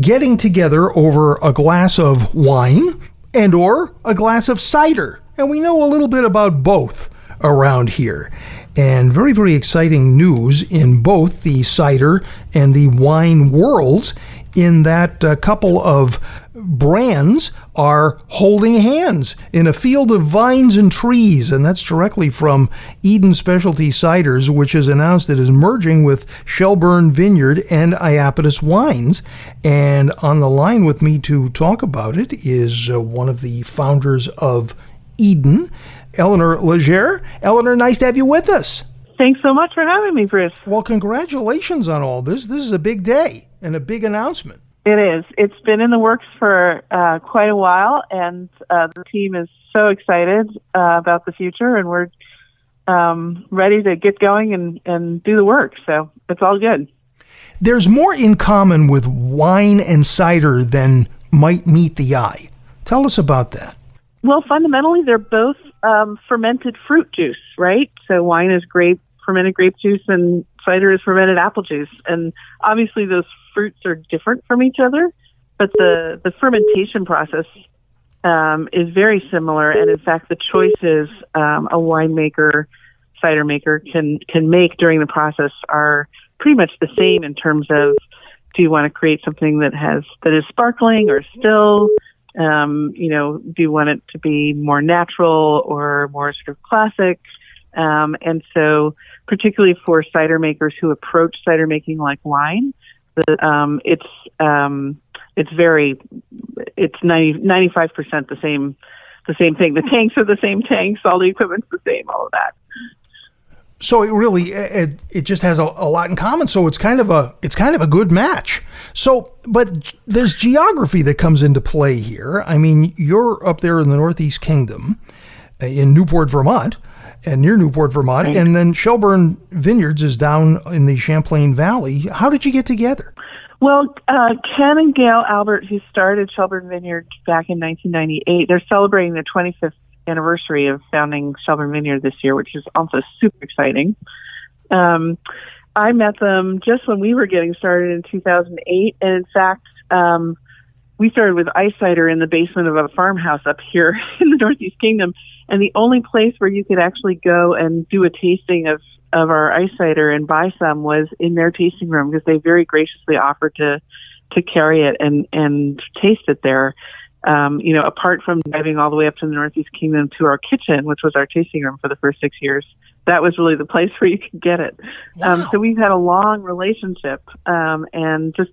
getting together over a glass of wine and or a glass of cider. And we know a little bit about both around here. And very, very exciting news in both the cider and the wine worlds, in that a couple of brands are holding hands in a field of vines and trees. And that's directly from Eden Specialty Ciders, which has announced it is merging with Shelburne Vineyard and Iapetus Wines. And on the line with me to talk about it is uh, one of the founders of Eden, Eleanor Leger. Eleanor, nice to have you with us. Thanks so much for having me, Bruce. Well, congratulations on all this. This is a big day and a big announcement. It is. It's been in the works for uh, quite a while, and uh, the team is so excited uh, about the future, and we're um, ready to get going and, and do the work. So it's all good. There's more in common with wine and cider than might meet the eye. Tell us about that. Well, fundamentally, they're both um, fermented fruit juice, right? So wine is grape fermented grape juice, and cider is fermented apple juice. And obviously, those fruits are different from each other, but the, the fermentation process um, is very similar. And in fact, the choices um, a winemaker, cider maker can can make during the process are pretty much the same in terms of do you want to create something that has that is sparkling or still um, you know do you want it to be more natural or more sort of classic um, and so particularly for cider makers who approach cider making like wine um, it's um, it's very it's 95 percent the same the same thing. The tanks are the same tanks. All the equipment's the same. All of that. So it really it, it just has a, a, lot in common. So it's kind of a it's kind of a good match. So, but there's geography that comes into play here. I mean, you're up there in the Northeast Kingdom, uh, in Newport, Vermont and near Newport, Vermont, and then Shelburne Vineyards is down in the Champlain Valley. How did you get together? Well, uh, Ken and Gail Albert, who started Shelburne Vineyard back in 1998, they're celebrating the 25th anniversary of founding Shelburne Vineyard this year, which is also super exciting. Um, I met them just when we were getting started in 2008, and in fact, um, we started with ice cider in the basement of a farmhouse up here in the Northeast Kingdom, and the only place where you could actually go and do a tasting of of our ice cider and buy some was in their tasting room because they very graciously offered to to carry it and and taste it there. Um, you know, apart from driving all the way up to the Northeast Kingdom to our kitchen, which was our tasting room for the first six years, that was really the place where you could get it. Um, wow. Um, so we've had a long relationship, um, and just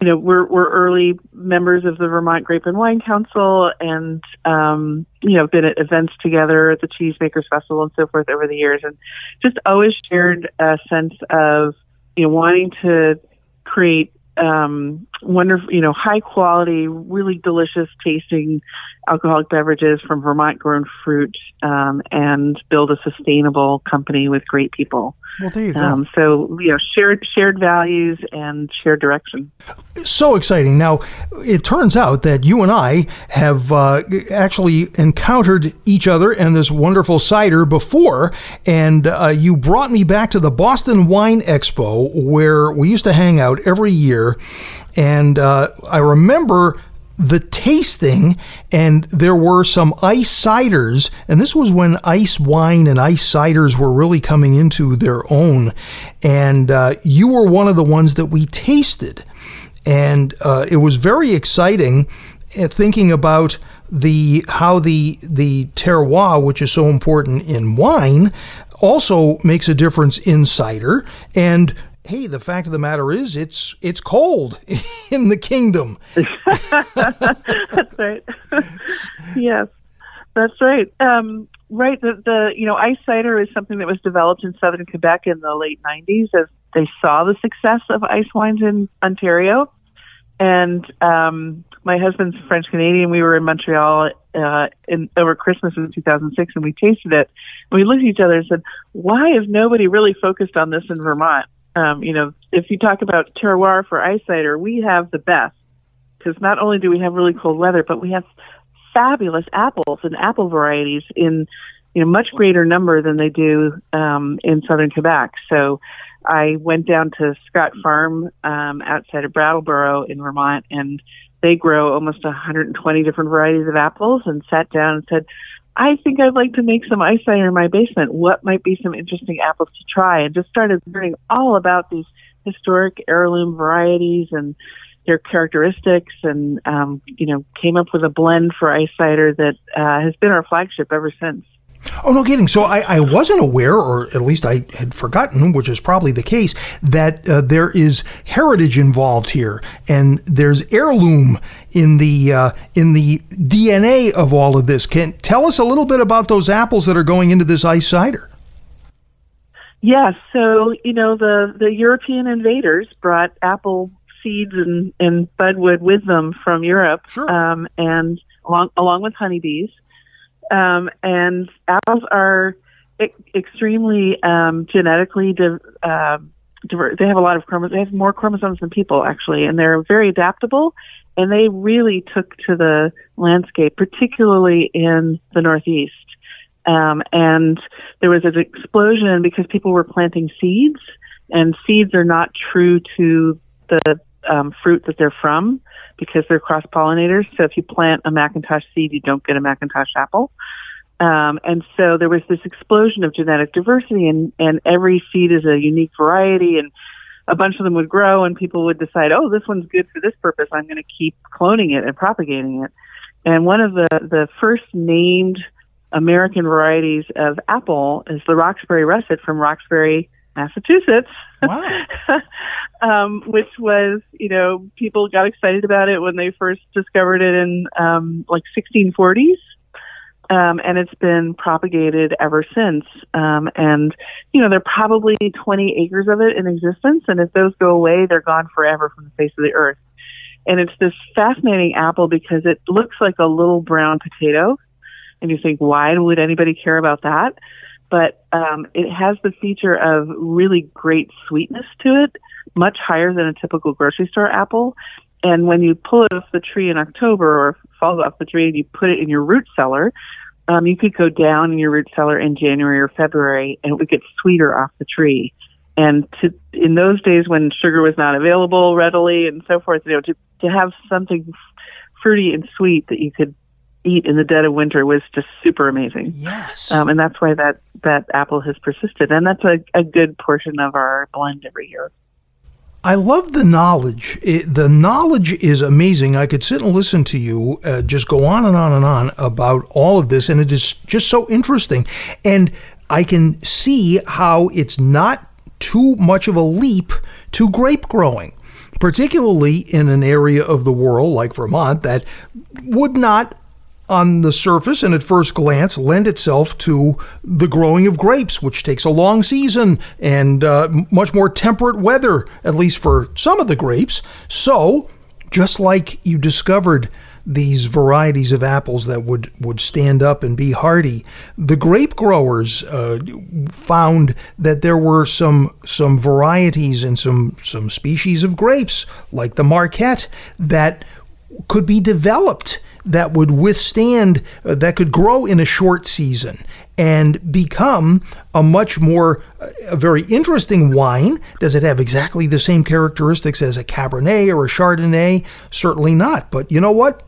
you know, we're we're early members of the Vermont Grape and Wine Council, and um, you know, been at events together at the Cheesemakers Festival and so forth over the years, and just always shared a sense of you know wanting to create um, wonderful, you know, high quality, really delicious tasting alcoholic beverages from Vermont grown fruit um, and build a sustainable company with great people. Well, there you go. Um, so, you know, shared shared values and shared direction. So exciting. Now, it turns out that you and I have uh, actually encountered each other and this wonderful cider before, and uh, you brought me back to the Boston Wine Expo where we used to hang out every year. And uh, I remember the tasting, and there were some ice ciders, and this was when ice wine and ice ciders were really coming into their own. And uh, you were one of the ones that we tasted, and uh, it was very exciting uh, thinking about the how the the terroir, which is so important in wine, also makes a difference in cider and hey, the fact of the matter is, it's it's cold in the kingdom. that's right. yes, that's right. Um, right. The, the you know ice cider is something that was developed in southern Quebec in the late '90s as they saw the success of ice wines in Ontario. And um, my husband's French Canadian. We were in Montreal uh, in, over Christmas in 2006, and we tasted it. And we looked at each other and said, "Why has nobody really focused on this in Vermont?" Um, you know, if you talk about terroir for ice cider, we have the best because not only do we have really cold weather, but we have fabulous apples and apple varieties in you know much greater number than they do um, in southern Quebec. So I went down to Scott Farm um, outside of Brattleboro in Vermont, and they grow almost 120 different varieties of apples. And sat down and said, I think I'd like to make some ice cider in my basement. What might be some interesting apples to try? And just started learning all about these historic heirloom varieties and their characteristics, and um, you know, came up with a blend for ice cider that uh, has been our flagship ever since. Oh, no kidding. So I, I, wasn't aware, or at least I had forgotten, which is probably the case, that uh, there is heritage involved here, and there's heirloom in the uh, in the DNA of all of this. Can tell us a little bit about those apples that are going into this ice cider? Yes. Yeah, so you know the the European invaders brought apple seeds and, and budwood with them from Europe, sure. um, and along along with honeybees um, and apples are e- extremely um, genetically di- uh, diverse. They have a lot of chromosomes. They have more chromosomes than people actually, and they're very adaptable. And they really took to the landscape, particularly in the Northeast. Um, and there was an explosion because people were planting seeds, and seeds are not true to the um, fruit that they're from because they're cross pollinators. So if you plant a McIntosh seed, you don't get a McIntosh apple. Um, and so there was this explosion of genetic diversity, and, and every seed is a unique variety, and a bunch of them would grow, and people would decide, oh, this one's good for this purpose. I'm going to keep cloning it and propagating it. And one of the, the first named American varieties of apple is the Roxbury Russet from Roxbury, Massachusetts. Wow. um, which was, you know, people got excited about it when they first discovered it in um, like 1640s. Um, and it's been propagated ever since. Um, and, you know, there are probably 20 acres of it in existence. And if those go away, they're gone forever from the face of the earth. And it's this fascinating apple because it looks like a little brown potato. And you think, why would anybody care about that? But um, it has the feature of really great sweetness to it, much higher than a typical grocery store apple. And when you pull it off the tree in October or falls off the tree and you put it in your root cellar, um, you could go down in your root cellar in January or February and it would get sweeter off the tree. And to, in those days when sugar was not available readily and so forth, you know, to, to have something fruity and sweet that you could eat in the dead of winter was just super amazing. Yes. Um, and that's why that, that apple has persisted. And that's a, a good portion of our blend every year. I love the knowledge. It, the knowledge is amazing. I could sit and listen to you uh, just go on and on and on about all of this, and it is just so interesting. And I can see how it's not too much of a leap to grape growing, particularly in an area of the world like Vermont that would not on the surface and at first glance lend itself to the growing of grapes, which takes a long season and uh, much more temperate weather, at least for some of the grapes. So, just like you discovered these varieties of apples that would, would stand up and be hardy, the grape growers uh, found that there were some some varieties and some some species of grapes, like the Marquette, that could be developed that would withstand, uh, that could grow in a short season and become a much more, uh, a very interesting wine. Does it have exactly the same characteristics as a Cabernet or a Chardonnay? Certainly not. But you know what?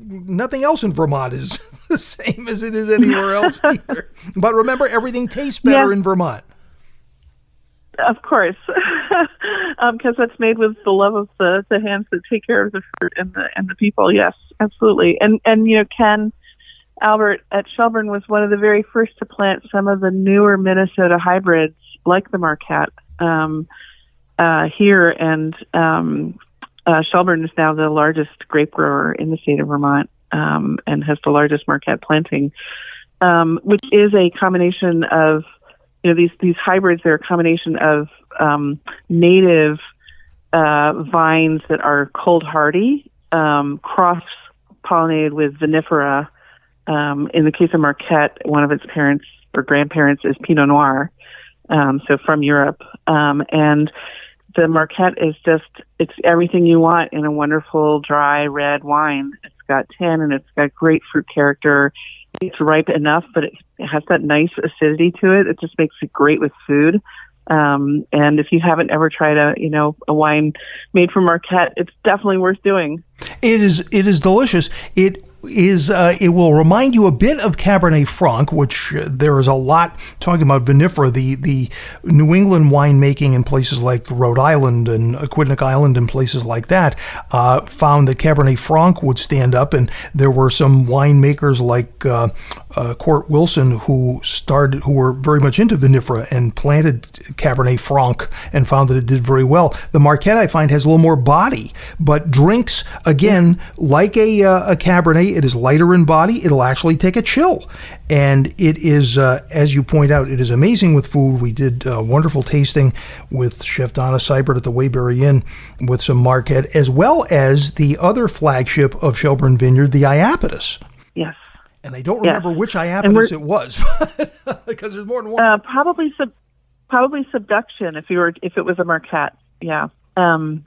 Nothing else in Vermont is the same as it is anywhere else either. But remember, everything tastes better yeah. in Vermont. Of course, because um, that's made with the love of the, the hands that take care of the fruit and the and the people. Yes, absolutely. And and you know, Ken Albert at Shelburne was one of the very first to plant some of the newer Minnesota hybrids, like the Marquette, um, uh, here. And um, uh, Shelburne is now the largest grape grower in the state of Vermont um, and has the largest Marquette planting, um, which is a combination of you know these these hybrids they're a combination of um, native uh, vines that are cold hardy um, cross pollinated with vinifera. Um, in the case of Marquette, one of its parents or grandparents is Pinot Noir, um, so from Europe, um, and the Marquette is just it's everything you want in a wonderful dry red wine. It's got tannin, it's got great fruit character, it's ripe enough, but it has that nice acidity to it. It just makes it great with food. Um, and if you haven't ever tried a you know a wine made from Marquette, it's definitely worth doing. It is it is delicious. It is uh, it will remind you a bit of Cabernet Franc, which uh, there is a lot talking about vinifera, the the New England winemaking in places like Rhode Island and Aquidneck Island and places like that uh, found that Cabernet Franc would stand up, and there were some winemakers like uh, uh, Court Wilson who started who were very much into vinifera and planted Cabernet Franc and found that it did very well. The Marquette I find has a little more body, but drinks again like a uh, a Cabernet it is lighter in body. It'll actually take a chill. And it is, uh, as you point out, it is amazing with food. We did a wonderful tasting with Chef Donna Seibert at the Waybury Inn with some Marquette, as well as the other flagship of Shelburne Vineyard, the Iapetus. Yes. And I don't remember yes. which Iapetus it was because there's more than one. Uh, probably sub, probably subduction if you were if it was a Marquette. Yeah. Um,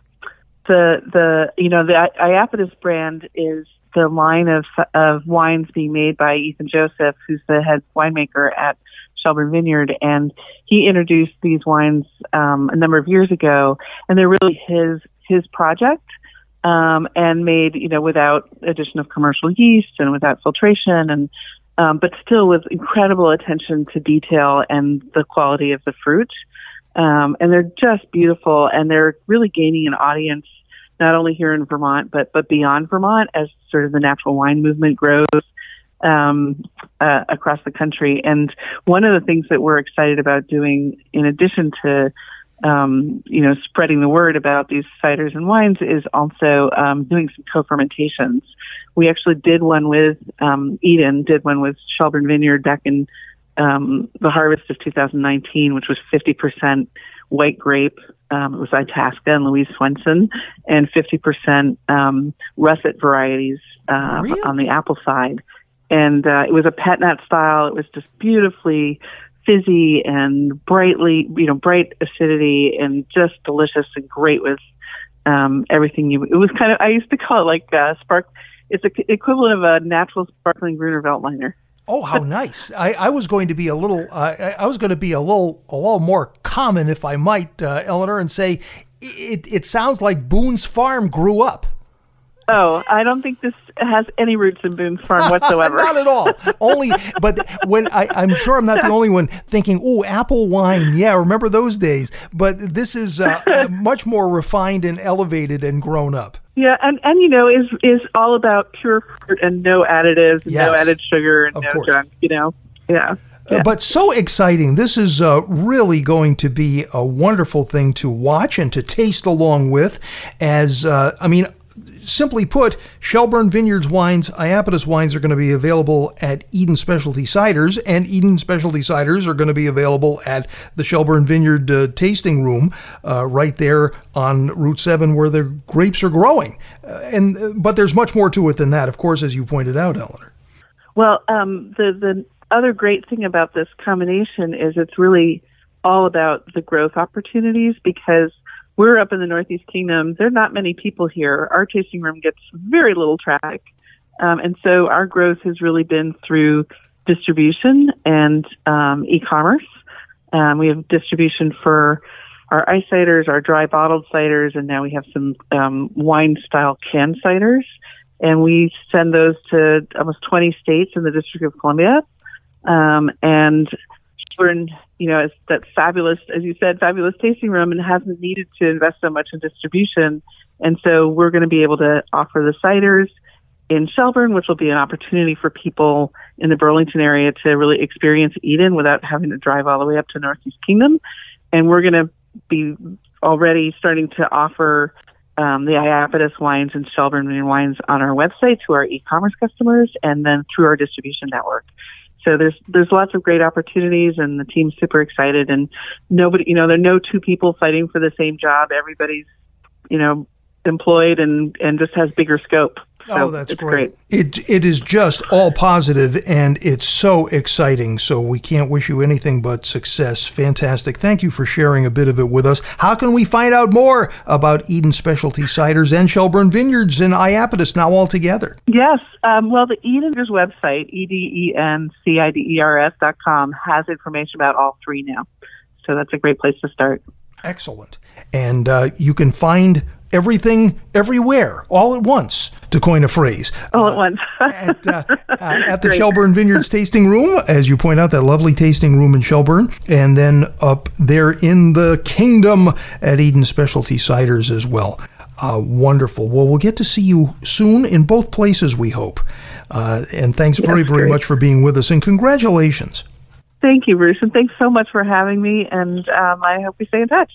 the the you know the Iapetus brand is the line of of wines being made by Ethan Joseph, who's the head winemaker at Shelburne Vineyard, and he introduced these wines um, a number of years ago, and they're really his his project, um, and made you know without addition of commercial yeast and without filtration, and um, but still with incredible attention to detail and the quality of the fruit. Um, and they're just beautiful, and they're really gaining an audience not only here in Vermont, but but beyond Vermont as sort of the natural wine movement grows um, uh, across the country. And one of the things that we're excited about doing, in addition to um, you know spreading the word about these ciders and wines, is also um, doing some co-fermentations. We actually did one with um, Eden, did one with Shelburne Vineyard back in um, the harvest of 2019, which was 50% white grape um, it was Itasca and Louise Swenson, and 50% um, russet varieties uh, really? on the apple side. And uh, it was a pet nat style. It was just beautifully fizzy and brightly, you know, bright acidity and just delicious and great with um, everything you. It was kind of I used to call it like uh, spark. It's a equivalent of a natural sparkling Gruner Veltliner. Oh, how nice! I, I was going to be a little, uh, I was going to be a little, a little more common, if I might, uh, Eleanor, and say it. It sounds like Boone's Farm grew up. Oh, I don't think this has any roots in Boone's Farm whatsoever. not at all. Only, but when I, I'm sure I'm not the only one thinking, "Oh, apple wine, yeah, remember those days." But this is uh, much more refined and elevated and grown up. Yeah, and and you know is is all about pure fruit and no additives, yes, no added sugar and no course. junk. You know, yeah. Uh, but so exciting. This is uh, really going to be a wonderful thing to watch and to taste along with. As uh, I mean, simply put, Shelburne Vineyards wines, Iapetus wines are going to be available at Eden Specialty Ciders, and Eden Specialty Ciders are going to be available at the Shelburne Vineyard uh, Tasting Room uh, right there on Route 7 where the grapes are growing. Uh, and uh, But there's much more to it than that, of course, as you pointed out, Eleanor. Well, um, the, the other great thing about this combination is it's really all about the growth opportunities because – we're up in the Northeast Kingdom. There are not many people here. Our tasting room gets very little traffic. Um, and so our growth has really been through distribution and um, e commerce. Um, we have distribution for our ice ciders, our dry bottled ciders, and now we have some um, wine style canned ciders. And we send those to almost 20 states in the District of Columbia. Um, and Shelburne, you know, that fabulous, as you said, fabulous tasting room and hasn't needed to invest so much in distribution. And so we're going to be able to offer the ciders in Shelburne, which will be an opportunity for people in the Burlington area to really experience Eden without having to drive all the way up to Northeast Kingdom. And we're going to be already starting to offer um, the Iapetus wines and Shelburne wines on our website to our e-commerce customers and then through our distribution network so there's there's lots of great opportunities and the team's super excited and nobody you know there are no two people fighting for the same job. Everybody's you know employed and and just has bigger scope So oh, that's it's great. It it is just all positive and it's so exciting. So we can't wish you anything but success. Fantastic. Thank you for sharing a bit of it with us. How can we find out more about Eden Specialty Ciders and Shelburne Vineyards in Iapetus now all together? Yes. Um, well, the Eden's website, E D E N C I D E R S dot com, has information about all three now. So that's a great place to start. Excellent. And uh, you can find everything everywhere all at once to coin a phrase. All at once. At, uh, uh, at the shelburne vineyards tasting room as you point out that lovely tasting room in shelburne and then up there in the kingdom at eden specialty ciders as well. Uh, wonderful. Well we'll get to see you soon in both places we hope. Uh, and thanks very very great. much for being with us and congratulations. Thank you bruce and thanks so much for having me and um, i hope we stay in touch